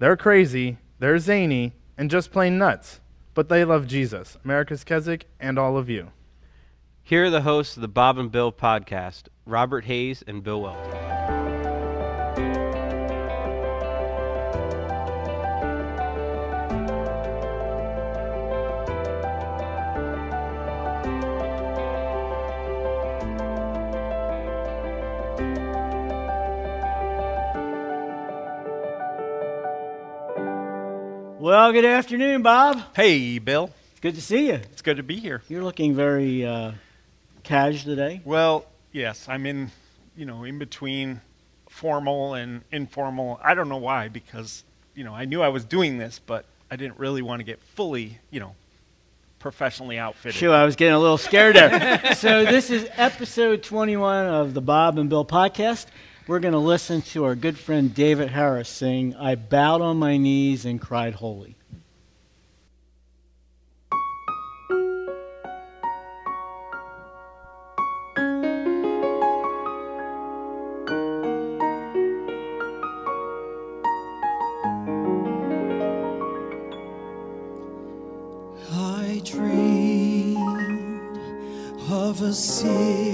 They're crazy, they're zany, and just plain nuts. But they love Jesus, America's Keswick, and all of you. Here are the hosts of the Bob and Bill podcast, Robert Hayes and Bill Welte. Well, good afternoon, Bob. Hey, Bill. It's good to see you. It's good to be here. You're looking very uh, cash today. Well, yes, I'm in, you know, in between formal and informal. I don't know why, because, you know, I knew I was doing this, but I didn't really want to get fully, you know, professionally outfitted. Sure, I was getting a little scared there. so, this is episode 21 of the Bob and Bill podcast. We're going to listen to our good friend David Harris sing, I Bowed on My Knees and Cried Holy. I dreamed of a city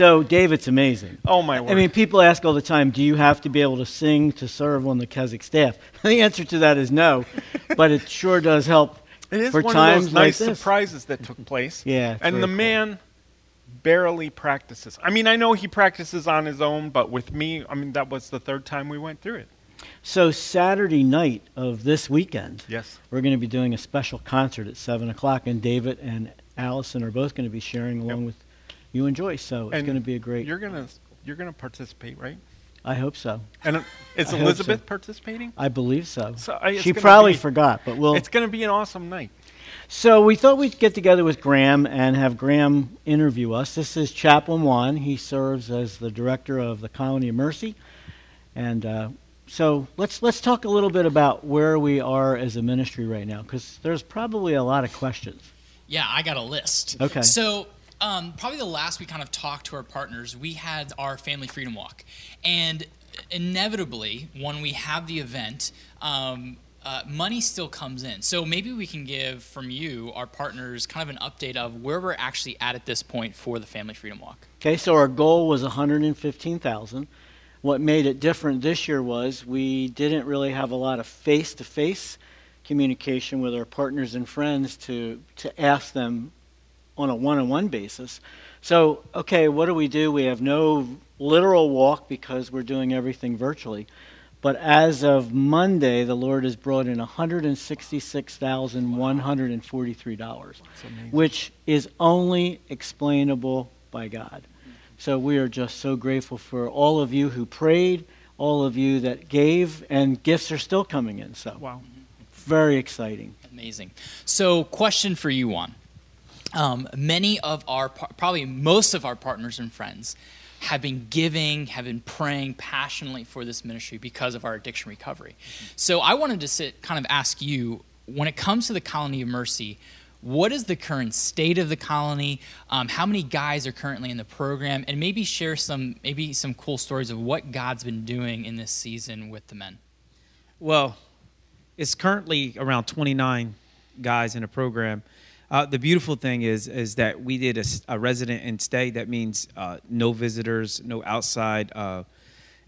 So, Dave, it's amazing. Oh my word! I mean, people ask all the time, do you have to be able to sing to serve on the Keswick staff? the answer to that is no, but it sure does help it is for one times of those nice like surprises that took place. Yeah, and the cool. man barely practices. I mean, I know he practices on his own, but with me, I mean, that was the third time we went through it. So, Saturday night of this weekend, Yes. we're going to be doing a special concert at 7 o'clock, and David and Allison are both going to be sharing along with you enjoy. Joyce. So, it's And going to be a great. You're gonna you're gonna participate, right? I hope so. And uh, is I Elizabeth so. participating? I believe so. So, I- she probably be- forgot, but we'll. It's gonna be an awesome night. So we thought we'd get together with Graham and have Graham interview us. This is Chaplain Juan. He serves as the director of the Colony of Mercy, and uh, so let's let's talk a little bit about where we are as a ministry right now, because there's probably a lot of questions. Yeah, I got a list. Okay. So, um, probably the last we kind of talked to our partners, we had our Family Freedom Walk. And inevitably, when we have the event, um, uh, money still comes in. So, maybe we can give from you, our partners, kind of an update of where we're actually at at this point for the Family Freedom Walk. Okay, so our goal was 115,000. What made it different this year was we didn't really have a lot of face-to-face communication with our partners and friends to to ask them on a one-on-one basis. So, okay, what do we do? We have no literal walk because we're doing everything virtually. But as of Monday, the Lord has brought in $166,143 which is only explainable by God. So we are just so grateful for all of you who prayed, all of you that gave, and gifts are still coming in. So Wow. very exciting. Amazing. So, question for you, Juan. Um, many of our, probably most of our partners and friends have been giving, have been praying passionately for this ministry because of our addiction recovery. So, I wanted to sit, kind of ask you, when it comes to the Colony of Mercy, what is the current state of the colony? Um, how many guys are currently in the program? And maybe share some, maybe some cool stories of what God's been doing in this season with the men. Well, it's currently around 29 guys in the program. Uh, the beautiful thing is is that we did a resident and stay. That means uh, no visitors, no outside, uh,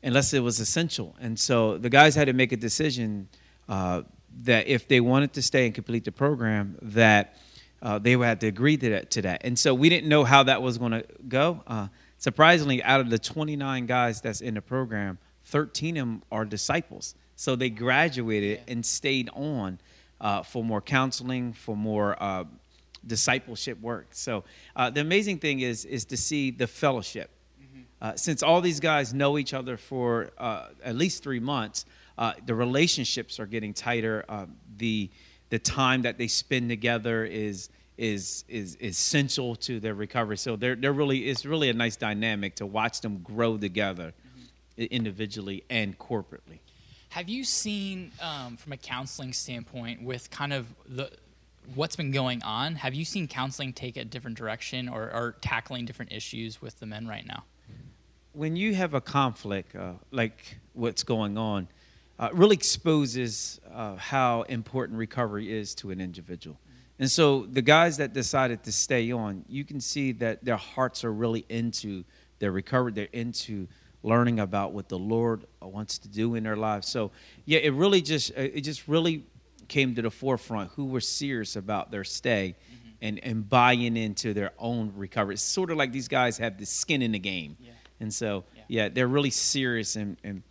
unless it was essential. And so the guys had to make a decision uh, that if they wanted to stay and complete the program, that uh, they would have to agree to that, to that. And so we didn't know how that was going to go. Uh, surprisingly, out of the 29 guys that's in the program, 13 of them are disciples. So they graduated and stayed on uh, for more counseling, for more uh, discipleship work. So uh, the amazing thing is is to see the fellowship. Uh, since all these guys know each other for uh, at least three months, uh, the relationships are getting tighter. Um, the the time that they spend together is is is essential to their recovery. So they're they're really it's really a nice dynamic to watch them grow together, i- individually and corporately. Have you seen, um, from a counseling standpoint, with kind of the what's been going on? Have you seen counseling take a different direction or, or tackling different issues with the men right now? when you have a conflict uh, like what's going on, uh, really exposes uh, how important recovery is to an individual. And so the guys that decided to stay on, you can see that their hearts are really into their recovery. They're into learning about what the Lord wants to do in their lives. So yeah, it really just uh, it just really came to the forefront who were serious about their stay and, and buying into their own recovery. It's sort of like these guys have the skin in the game. Yeah. And so, Yeah. yeah, they're really serious and, and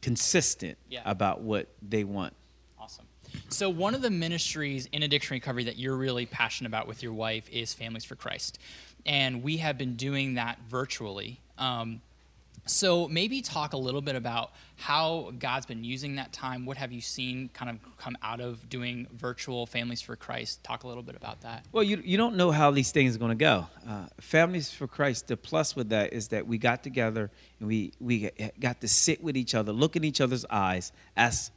consistent Yeah. about what they want. Awesome. So, one of the ministries in addiction recovery that you're really passionate about with your wife is Families for Christ. And we have been doing that virtually. Um, so, maybe talk a little bit about how God's been using that time. What have you seen kind of come out of doing virtual Families for Christ? Talk a little bit about that. Well, you, you don't know how these things are going to go. Uh, Families for Christ, the plus with that is that we got together and we, we got to sit with each other, look in each other's eyes, ask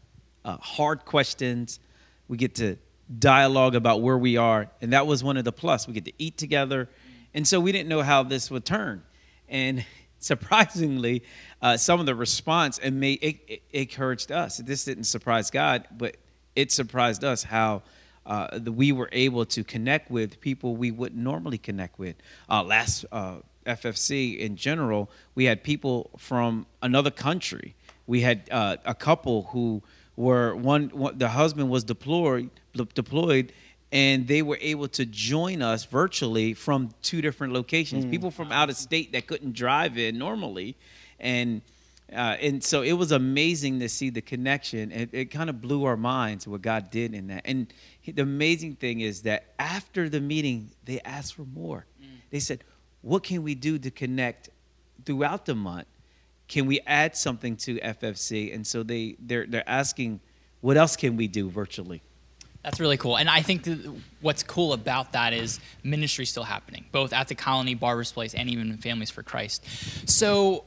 uh, hard questions. We get to dialogue about where we are. And that was one of the plus. We get to eat together. And so we didn't know how this would turn. And surprisingly, uh, some of the response and it, it encouraged us. This didn't surprise God, but it surprised us how uh, the, we were able to connect with people we wouldn't normally connect with. Uh, last uh, FFC in general, we had people from another country. We had uh, a couple who were one, one the husband was deployed deployed and they were able to join us virtually from two different locations. People from out of state that couldn't drive in normally, and uh, and so it was amazing to see the connection. It, it kind of blew our minds what God did in that. And the amazing thing is that after the meeting, they asked for more. They said, "What can we do to connect throughout the month? Can we add something to FFC?" And so they they're they're asking, "What else can we do virtually?" That's really cool. And I think what's cool about that is ministry still happening, both at the colony, Barber's Place, and even Families for Christ. So,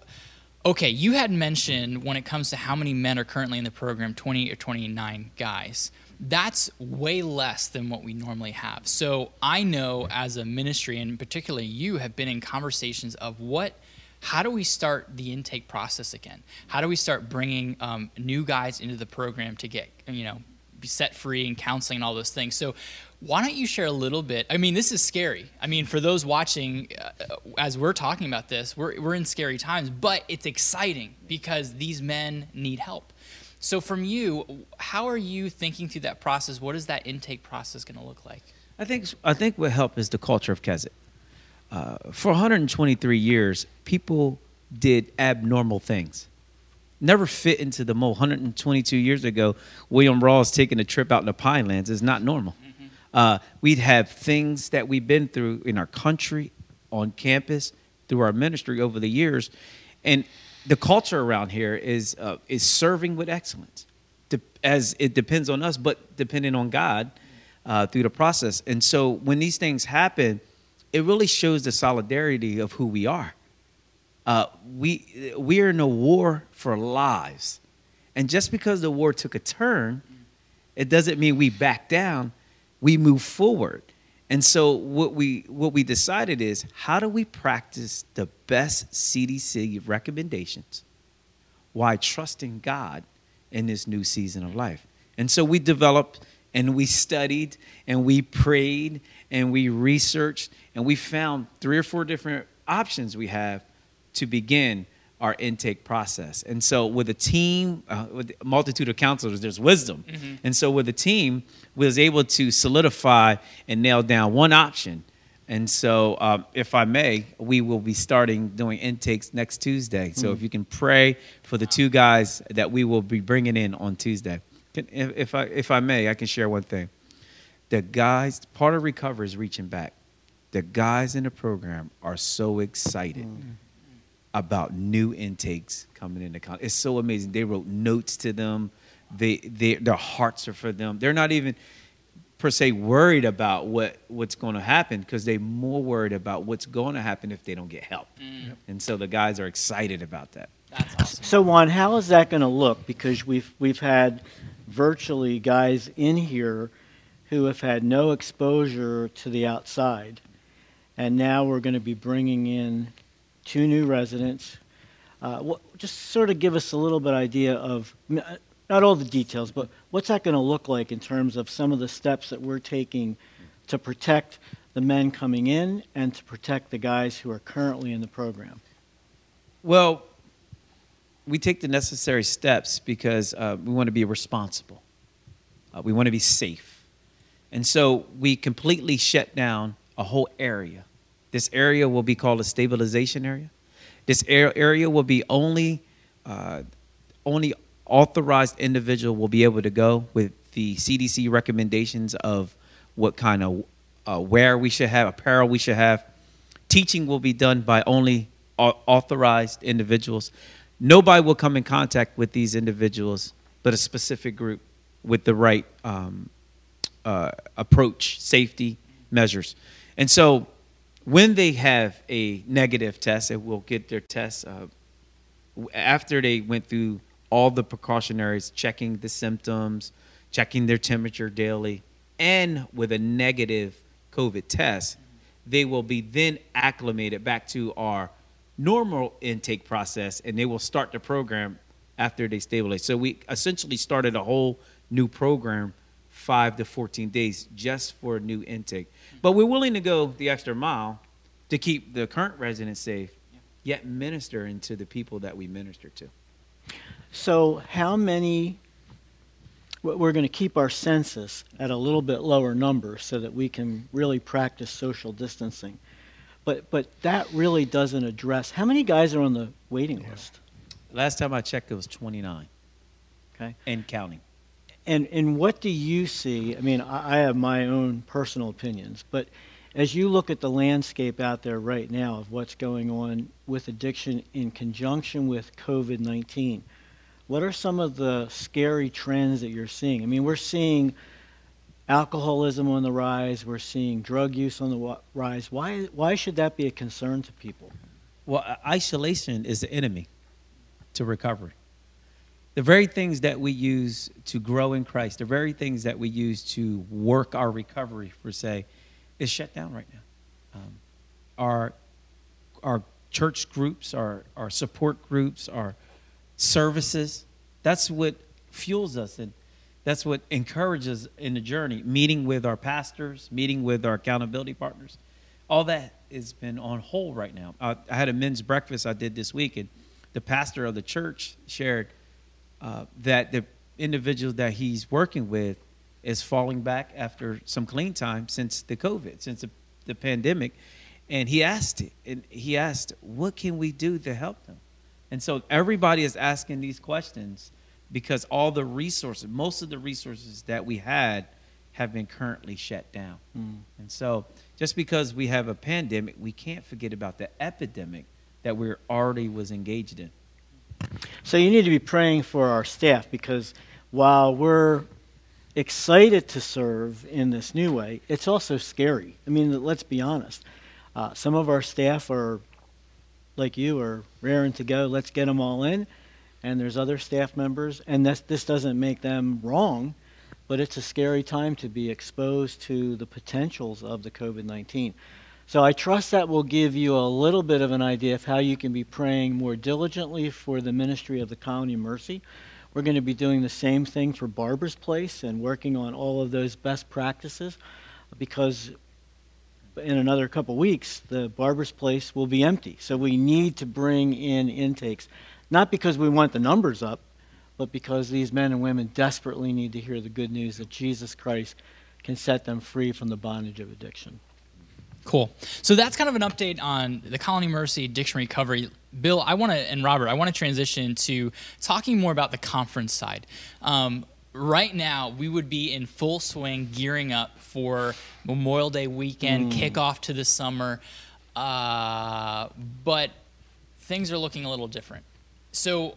okay, you had mentioned when it comes to how many men are currently in the program 20 or 29 guys. That's way less than what we normally have. So, I know as a ministry, and particularly you, have been in conversations of what how do we start the intake process again? How do we start bringing um, new guys into the program to get you know be set free and counseling and all those things? So why don't you share a little bit? I mean, this is scary. I mean, for those watching, uh, as we're talking about this, we're we're in scary times, but it's exciting because these men need help. So from you, how are you thinking through that process? What is that intake process going to look like? I think I think what helped is the culture of Keswick. Uh, for 123 years, people did abnormal things. Never fit into the mold. 122 years ago, William Raws taking a trip out in the Pinelands is not normal. Uh, we'd have things that we've been through in our country, on campus, through our ministry over the years, and the culture around here is uh, is serving with excellence. De- as it depends on us, but depending on God uh, through the process. And so when these things happen, it really shows the solidarity of who we are. Uh, we we are in a war for lives, and just because the war took a turn, it doesn't mean we back down. We move forward. And so what we what we decided is how do we practice the best CDC recommendations while trusting God in this new season of life. And so we developed and we studied and we prayed and we researched and we found three or four different options we have to begin our intake process. And so with a team, uh, with a multitude of counselors, there's wisdom. And so with a team, we was able to solidify and nail down one option. And so, um, if I may, we will be starting doing intakes next Tuesday. So if you can pray for the two guys that we will be bringing in on Tuesday. Can, if, if I if I may, I can share one thing. The guys, part of recovery is reaching back. The guys in the program are so excited about new intakes coming into con It's so amazing. They wrote notes to them. They, they their hearts are for them. They're not even per se worried about what what's going to happen because they're more worried about what's going to happen if they don't get help. Mm. And so the guys are excited about that. That's awesome. So Juan, how is that going to look? Because we've we've had virtually guys in here who have had no exposure to the outside, and now we're going to be bringing in two new residents. Uh, what, just sort of give us a little bit idea of not all the details, but what's that going to look like in terms of some of the steps that we're taking to protect the men coming in and to protect the guys who are currently in the program. Well, we take the necessary steps because uh, we want to be responsible. Uh, we want to be safe. And so we completely shut down a whole area. This area will be called a stabilization area. This ar- area will be only, uh, only authorized individual will be able to go with the CDC recommendations of what kind of uh, wear we should have, apparel we should have. Teaching will be done by only authorized individuals. Nobody will come in contact with these individuals, but a specific group with the right um, uh, approach, safety measures. And so when they have a negative test, and will get their test uh, after they went through all the precautionaries, checking the symptoms, checking their temperature daily, and with a negative COVID test, they will be then acclimated back to our normal intake process and they will start the program after they stabilize. So we essentially started a whole new program five to 14 days just for a new intake. But we're willing to go the extra mile to keep the current residents safe, yet minister into the people that we minister to. So, how many? we- We're going to keep our census at a little bit lower number so that we can really practice social distancing. But but that really doesn't address how many guys are on the waiting list. Last time I checked, it was 29. Okay. And counting. And and what do you see? I mean, I, I have my own personal opinions, but as you look at the landscape out there right now of what's going on with addiction in conjunction with COVID nineteen, what are some of the scary trends that you're seeing? I mean, we're seeing alcoholism on the rise. We're seeing drug use on the rise. Why why should that be a concern to people? Well, isolation is the enemy to recovery. The very things that we use to grow in Christ, the very things that we use to work our recovery, per se, is shut down right now. Um, our, our church groups, our, our support groups, our services, that's what fuels us and that's what encourages in the journey. Meeting with our pastors, meeting with our accountability partners, all that has been on hold right now. Uh, I had a men's breakfast I did this week, and the pastor of the church shared uh, that the individual that he's working with is falling back after some clean time since the COVID, since the, the pandemic, and he asked, it, and he asked, what can we do to help them? And so everybody is asking these questions because all the resources, most of the resources that we had, have been currently shut down. And so, just because we have a pandemic, we can't forget about the epidemic that we already was engaged in. So you need to be praying for our staff because while we're excited to serve in this new way, it's also scary. I mean, let's be honest. Uh, some of our staff are, like you, are raring to go. Let's get them all in. And there's other staff members, and this, this doesn't make them wrong, but it's a scary time to be exposed to the potentials of the COVID 19. So I trust that will give you a little bit of an idea of how you can be praying more diligently for the ministry of the Colony of Mercy. We're going to be doing the same thing for Barber's Place and working on all of those best practices because in another couple weeks, the Barber's Place will be empty. So we need to bring in intakes, not because we want the numbers up, but because these men and women desperately need to hear the good news that Jesus Christ can set them free from the bondage of addiction. Cool. So that's kind of an update on the Colony Mercy addiction recovery. Bill, I want to, and Robert, I want to transition to talking more about the conference side. Um, right now, we would be in full swing, gearing up for Memorial Day weekend, kickoff to the summer, uh, but things are looking a little different. So,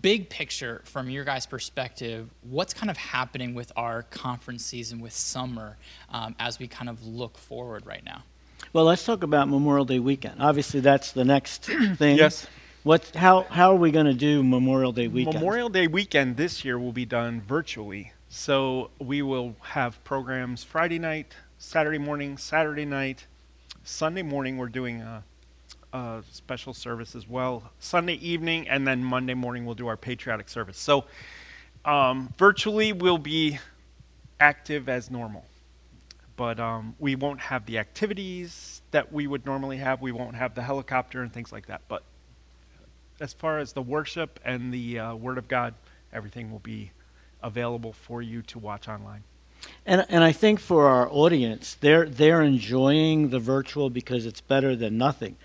big picture from your guys' perspective, what's kind of happening with our conference season with summer um, as we kind of look forward right now? Well, let's talk about Memorial Day weekend. Obviously, that's the next thing. Yes. What? How? How are we going to do Memorial Day weekend? Memorial Day weekend this year will be done virtually. So we will have programs Friday night, Saturday morning, Saturday night, Sunday morning. We're doing a, a special service as well. Sunday evening, and then Monday morning we'll do our patriotic service. So um, virtually we'll be active as normal, but um, we won't have the activities that we would normally have. We won't have the helicopter and things like that. But as far as the worship and the uh, Word of God, everything will be available for you to watch online. And and I think for our audience, they're they're enjoying the virtual because it's better than nothing.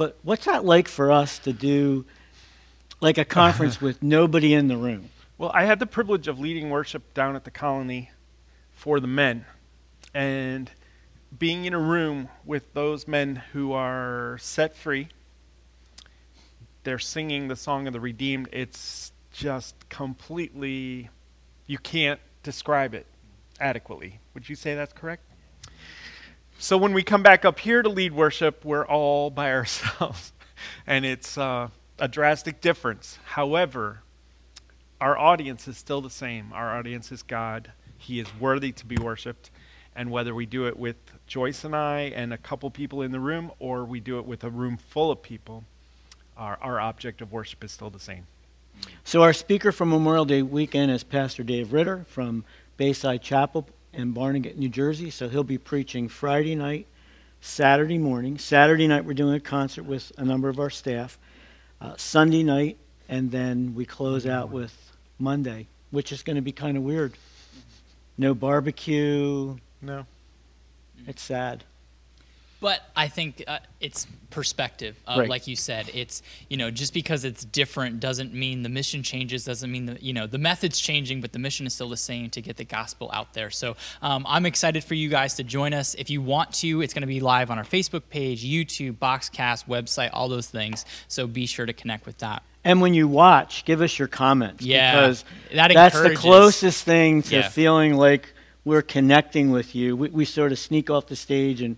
But what's that like for us to do, like a conference with nobody in the room? Well, I had the privilege of leading worship down at the colony for the men, and being in a room with those men who are set free. They're singing the song of the redeemed. It's just completely, you can't describe it adequately. Would you say that's correct? So when we come back up here to lead worship, we're all by ourselves, and it's uh, a drastic difference. However, our audience is still the same. Our audience is God. He is worthy to be worshiped. And whether we do it with Joyce and I and a couple people in the room, or we do it with a room full of people, our, our object of worship is still the same. So our speaker for Memorial Day weekend is Pastor Dave Ritter from Bayside Chapel in Barnegat, New Jersey. So he'll be preaching Friday night, Saturday morning. Saturday night, we're doing a concert with a number of our staff. Uh, Sunday night, and then we close out with Monday, which is going to be kind of weird. No barbecue. No. It's sad. But I think uh, it's perspective. Uh, Right. Like you said, it's you know just because it's different doesn't mean the mission changes. Doesn't mean that you know the method's changing, but the mission is still the same to get the gospel out there. So um, I'm excited for you guys to join us. If you want to, it's going to be live on our Facebook page, YouTube, Boxcast, website, all those things. So be sure to connect with that. And when you watch, give us your comments Yeah, because that that's the closest thing to Yeah. feeling like we're connecting with you. We, we sort of sneak off the stage and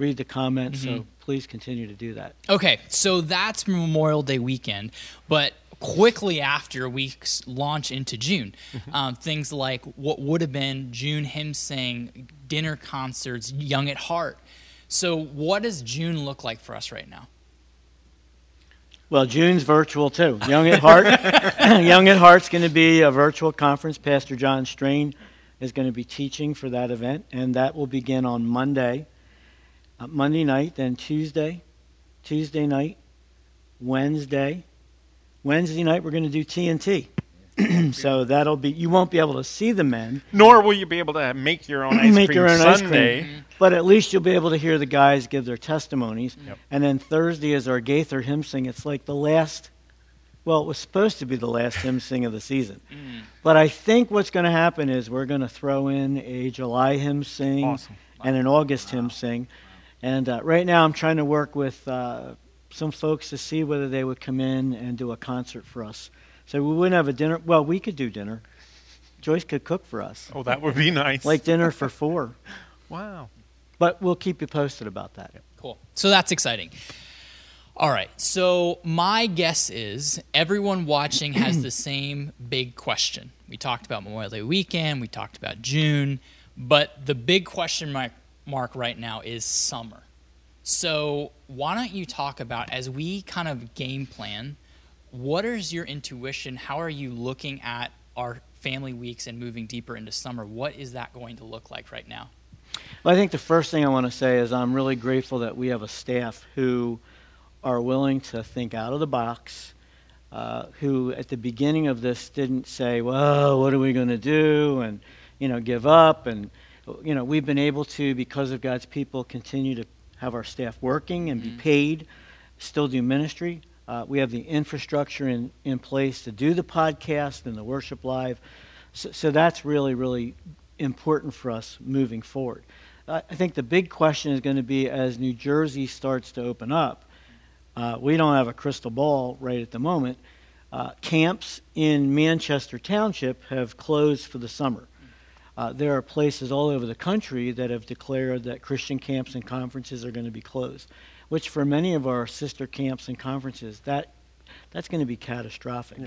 read the comments, Mm-hmm. so please continue to do that. Okay, so that's Memorial Day weekend, but quickly after we launch into June, um, things like what would have been June hymn sing, dinner concerts, Young at Heart. So, what does June look like for us right now? Well, June's virtual too. Young at Heart, Young at Heart's going to be a virtual conference. Pastor John Strain is going to be teaching for that event, and that will begin on Monday, uh, Monday night, then Tuesday, Tuesday night, Wednesday. Wednesday night we're going to do TNT. so that'll be you won't be able to see the men, Nor will you be able to make your own ice Make cream your own ice cream. Sunday. but at least you'll be able to hear the guys give their testimonies. Yep. And then Thursday is our Gaither hymn sing. It's like the last, well, it was supposed to be the last hymn sing of the season. But I think what's going to happen is we're going to throw in a July hymn sing Awesome. and an August hymn sing. And uh, right now I'm trying to work with uh, some folks to see whether they would come in and do a concert for us. So we wouldn't have a dinner. Well, we could do dinner. Joyce could cook for us, Oh, that would be nice. like dinner for four. wow. But we'll keep you posted about that. Cool. So that's exciting. All right. So my guess is everyone watching has the same big question. We talked about Memorial Day weekend, we talked about June, but the big question mark, mark right now is summer. So why don't you talk about as we kind of game plan, what is your intuition? How are you looking at our family weeks and moving deeper into summer? What is that going to look like right now? Well, I think the first thing I want to say is I'm really grateful that we have a staff who are willing to think out of the box, uh, who at the beginning of this didn't say, well, what are we going to do? And, you know, give up. And, you know, we've been able to, because of God's people, continue to have our staff working and be paid, still do ministry. Uh, we have the infrastructure in, in place to do the podcast and the worship live. So, so that's really, really important for us moving forward. I I think the big question is going to be as New Jersey starts to open up. Uh, we don't have a crystal ball right at the moment. Uh, camps in Manchester Township have closed for the summer. Uh, there are places all over the country that have declared that Christian camps and conferences are going to be closed, which for many of our sister camps and conferences, that that's going to be catastrophic.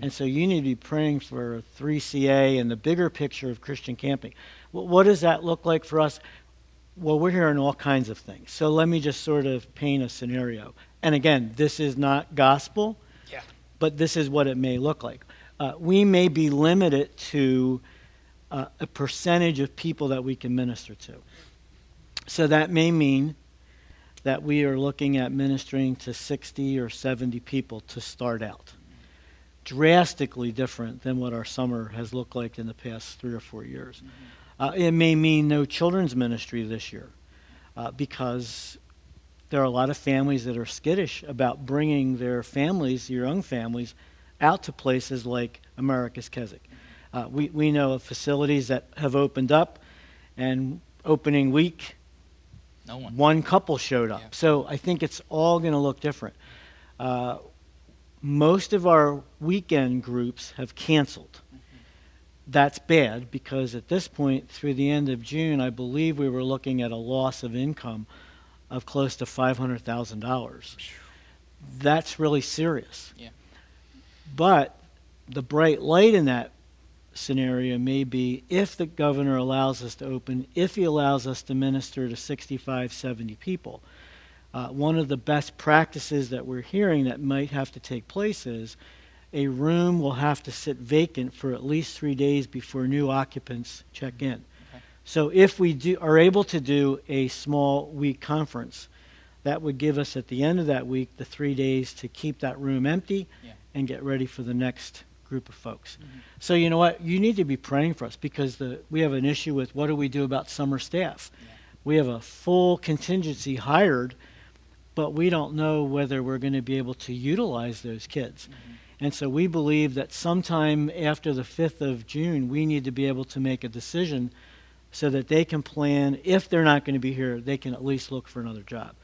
And so you need to be praying for 3CA and the bigger picture of Christian camping. Wh- What does that look like for us? Well, we're hearing all kinds of things. So let me just sort of paint a scenario. And again, this is not gospel, Yeah. but this is what it may look like. Uh, we may be limited to uh, a percentage of people that we can minister to. So that may mean that we are looking at ministering to 60 or 70 people to start out. Drastically different than what our summer has looked like in the past three or four years. Uh, it may mean no children's ministry this year uh, because there are a lot of families that are skittish about bringing their families, your young families, out to places like America's Keswick. Uh, we, we know of facilities that have opened up, and opening week, No one. one couple showed up. Yeah. So I think it's all going to look different. Uh, most of our weekend groups have canceled. That's bad because at this point, through the end of June, I believe we were looking at a loss of income of close to $500,000. That's really serious. Yeah. But the bright light in that scenario may be if the governor allows us to open, if he allows us to minister to 65, 70 people. Uh, one of the best practices that we're hearing that might have to take place is a room will have to sit vacant for at least three days before new occupants check in. So if we do, are able to do a small week conference, that would give us at the end of that week the three days to keep that room empty Yeah. and get ready for the next group of folks. Mm-hmm. So you know what? You need to be praying for us because the, we have an issue with what do we do about summer staff? We have a full contingency hired, but we don't know whether we're going to be able to utilize those kids. Mm-hmm. And so we believe that sometime after the 5th of June, we need to be able to make a decision so that they can plan if they're not going to be here, they can at least look for another job.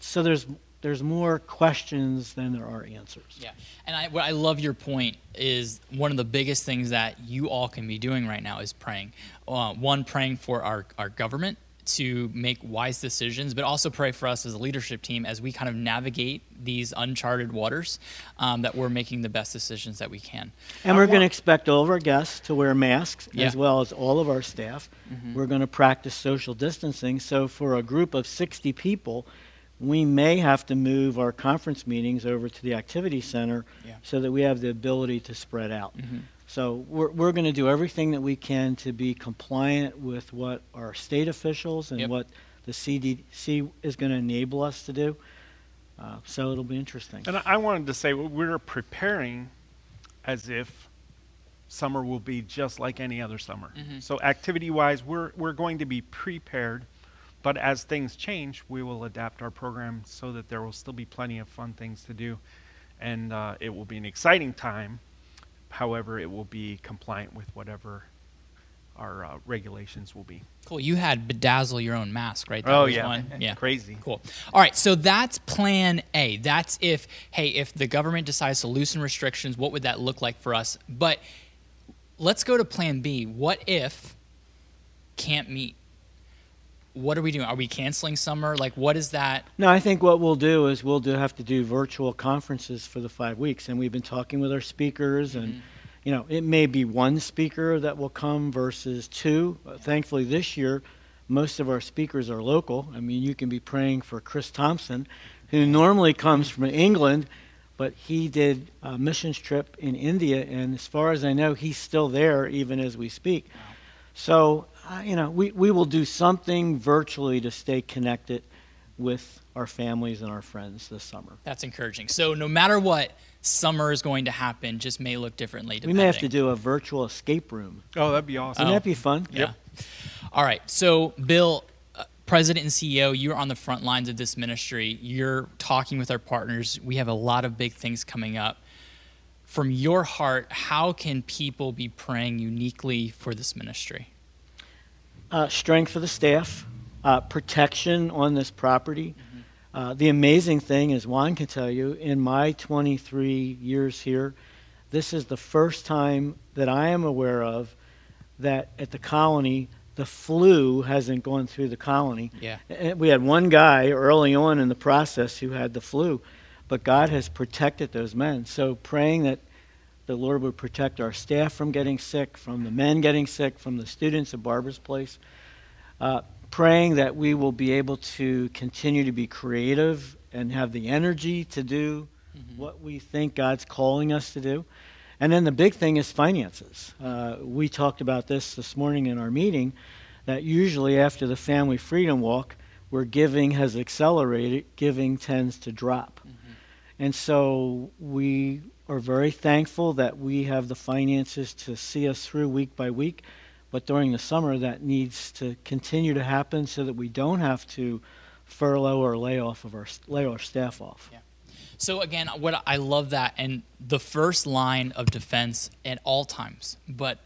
So there's there's more questions than there are answers. Yeah, and I, what I love your point is one of the biggest things that you all can be doing right now is praying. Uh, one, praying for our, our government to make wise decisions, but also pray for us as a leadership team as we kind of navigate these uncharted waters, um, that we're making the best decisions that we can. And we're going to expect all of our guests to wear masks Yeah. as well as all of our staff. We're going to practice social distancing. So for a group of 60 people, we may have to move our conference meetings over to the activity center Yeah. so that we have the ability to spread out. So we're, we're going to do everything that we can to be compliant with what our state officials and Yep. what the CDC is going to enable us to do. Uh, so it'll be interesting. And I- I wanted to say we're preparing as if summer will be just like any other summer. So activity-wise, we're we're going to be prepared, but as things change, we will adapt our program so that there will still be plenty of fun things to do, and uh, it will be an exciting time. However, it will be compliant with whatever our uh, regulations will be. Cool. You had bedazzle your own mask, right? That oh was yeah, one. yeah. crazy. Cool. All right, so that's plan A. That's if, hey, if the government decides to loosen restrictions, what would that look like for us? But let's go to plan B. What if can't meet? What are we doing? Are we canceling summer? Like, what is that? No, I think what we'll do is we'll do have to do virtual conferences for the five weeks, and we've been talking with our speakers, and you know, it may be one speaker that will come versus two. Uh, Thankfully, this year, most of our speakers are local. I mean, you can be praying for Chris Thompson, who normally comes from England, but he did a missions trip in India, and as far as I know, he's still there even as we speak. So, uh, you know, we, we will do something virtually to stay connected with our families and our friends this summer. That's encouraging. So, no matter what, summer is going to happen, just may look differently. We may have to do a virtual escape room. Oh, that'd be awesome. Wouldn't Oh. that be fun? Yeah. All right. So, Bill, uh, President and CEO, you're on the front lines of this ministry. You're talking with our partners. We have a lot of big things coming up. From your heart, how can people be praying uniquely for this ministry? Uh, strength for the staff, uh, protection on this property. Uh, the amazing thing is, Juan can tell you, in my 23 years here, this is the first time that I am aware of that at the colony, the flu hasn't gone through the colony. Yeah. And We had one guy early on in the process who had the flu, but God has protected those men. So praying that the Lord would protect our staff from getting sick, from the men getting sick, from the students at Barbara's Place. Uh, praying that we will be able to continue to be creative and have the energy to do what we think God's calling us to do. And then the big thing is finances. Uh, we talked about this this morning in our meeting that usually after the Family Freedom Walk, where giving has accelerated, giving tends to drop. And so we are very thankful that we have the finances to see us through week by week. But during the summer, that needs to continue to happen so that we don't have to furlough or lay off of our lay our staff off. Yeah. So again, what I love that, and the first line of defense at all times, but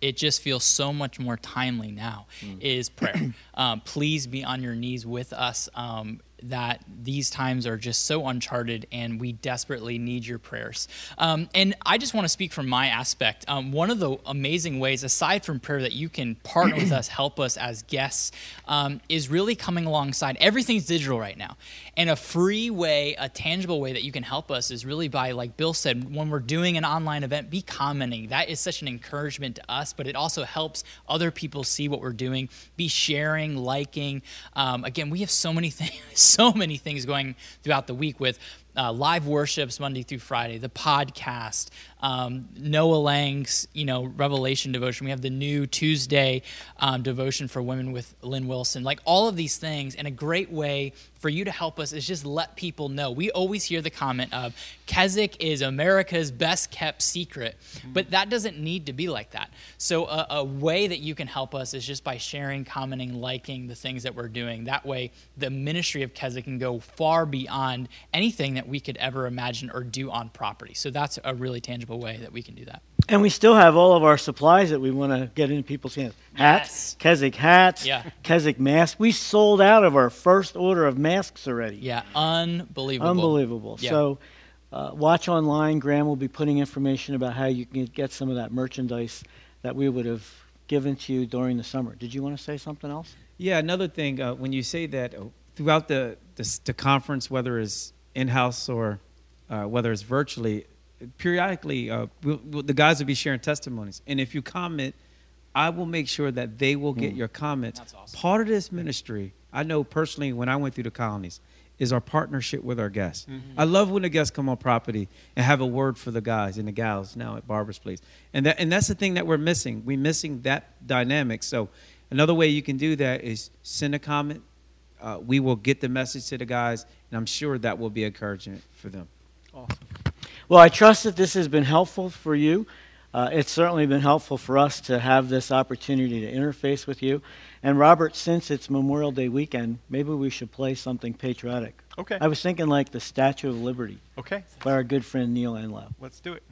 it just feels so much more timely now is prayer. um, please be on your knees with us. Um, that these times are just so uncharted and we desperately need your prayers. Um, and I just want to speak from my aspect. Um, one of the amazing ways, aside from prayer, that you can partner with us, help us as guests, um, is really coming alongside. Everything's digital right now. And a free way, a tangible way that you can help us is really by, like Bill said, when we're doing an online event, be commenting. That is such an encouragement to us, but it also helps other people see what we're doing. Be sharing, liking. Um, again, we have so many things, so many things going throughout the week with uh, live worships Monday through Friday, the podcast, um, Noah Lang's you know Revelation devotion. We have the new Tuesday um, devotion for women with Lynn Wilson. Like all of these things, and a great way for you to help us is just let people know. We always hear the comment of Keswick is America's best kept secret, but that doesn't need to be like that. So a, a way that you can help us is just by sharing, commenting, liking the things that we're doing. That way, the ministry of Keswick can go far beyond anything that we could ever imagine or do on property. So that's a really tangible way that we can do that. And we still have all of our supplies that we want to get into people's hands. Hats, Yes. Keswick hats, Yeah. Keswick masks. We sold out of our first order of masks already. Yeah, unbelievable. Unbelievable. Yeah. So uh, watch online. Graham will be putting information about how you can get some of that merchandise that we would have given to you during the summer. Did you want to say something else? Yeah, another thing, uh, when you say that uh, throughout the, the, the conference, whether it's in house or uh, whether it's virtually, periodically uh, we'll, we'll, the guys will be sharing testimonies. And if you comment, I will make sure that they will get your comments. That's awesome. Part of this ministry, I know personally when I went through the colonies, is our partnership with our guests. I love when the guests come on property and have a word for the guys and the gals now at Barbara's Place. And that and that's the thing that we're missing. We're missing that dynamic. So another way you can do that is send a comment. Uh, we will get the message to the guys, and I'm sure that will be encouragement for them. Well, I trust that this has been helpful for you. Uh, it's certainly been helpful for us to have this opportunity to interface with you. And Robert, since it's Memorial Day weekend, maybe we should play something patriotic. Okay. I was thinking like the Statue of Liberty Okay. by our good friend Neil Enloe. Let's do it.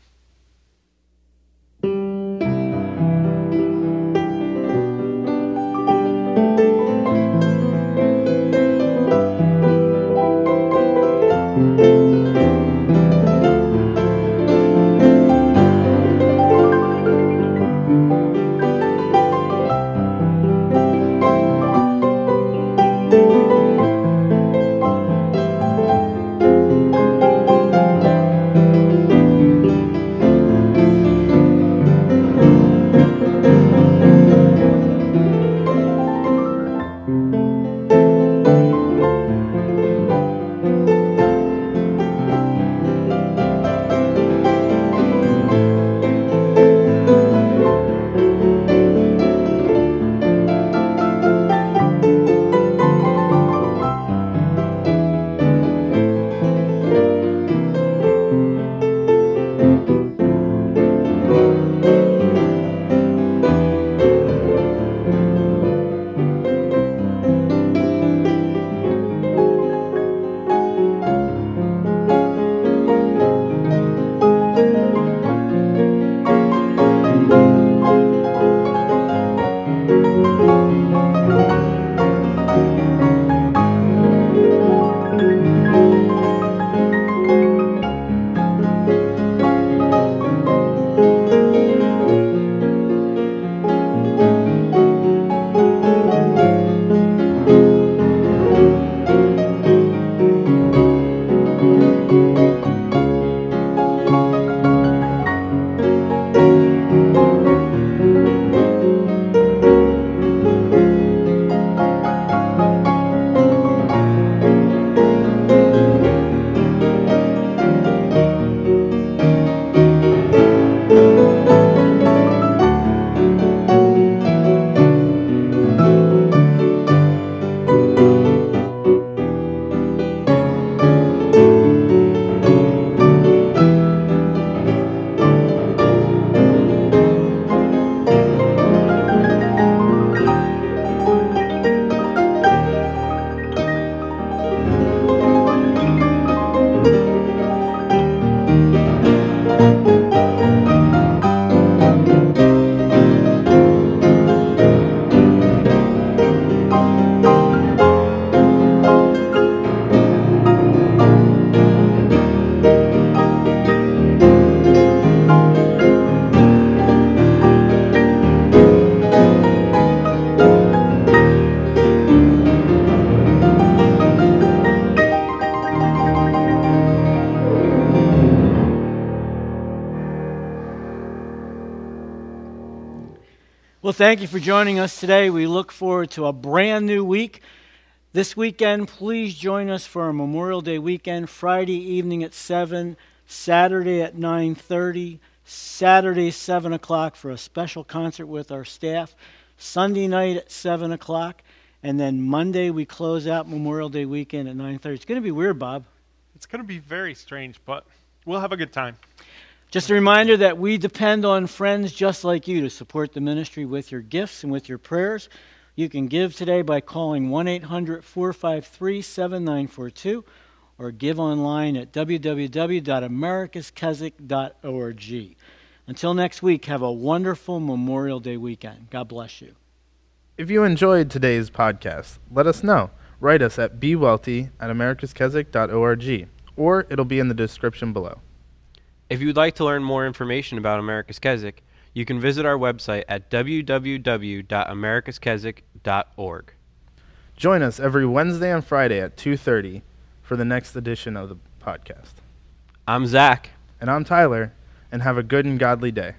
Thank you for joining us today. We look forward to a brand new week. This weekend, please join us for our Memorial Day weekend, Friday evening at 7, Saturday at 9.30, Saturday 7 o'clock for a special concert with our staff, Sunday night at 7 o'clock, and then Monday we close out Memorial Day weekend at 9.30. It's going to be weird, Bob. It's going to be very strange, but we'll have a good time. Just a reminder that we depend on friends just like you to support the ministry with your gifts and with your prayers. You can give today by calling 1 800 453 7942 or give online at www.americaskeswick.org. Until next week, have a wonderful Memorial Day weekend. God bless you. If you enjoyed today's podcast, let us know. Write us at bwelte at americaskeswick.org or it'll be in the description below. If you would like to learn more information about America's Keswick, you can visit our website at www.americaskeswick.org. Join us every Wednesday and Friday at 2:30 for the next edition of the podcast. I'm Zach. And I'm Tyler, and have a good and godly day.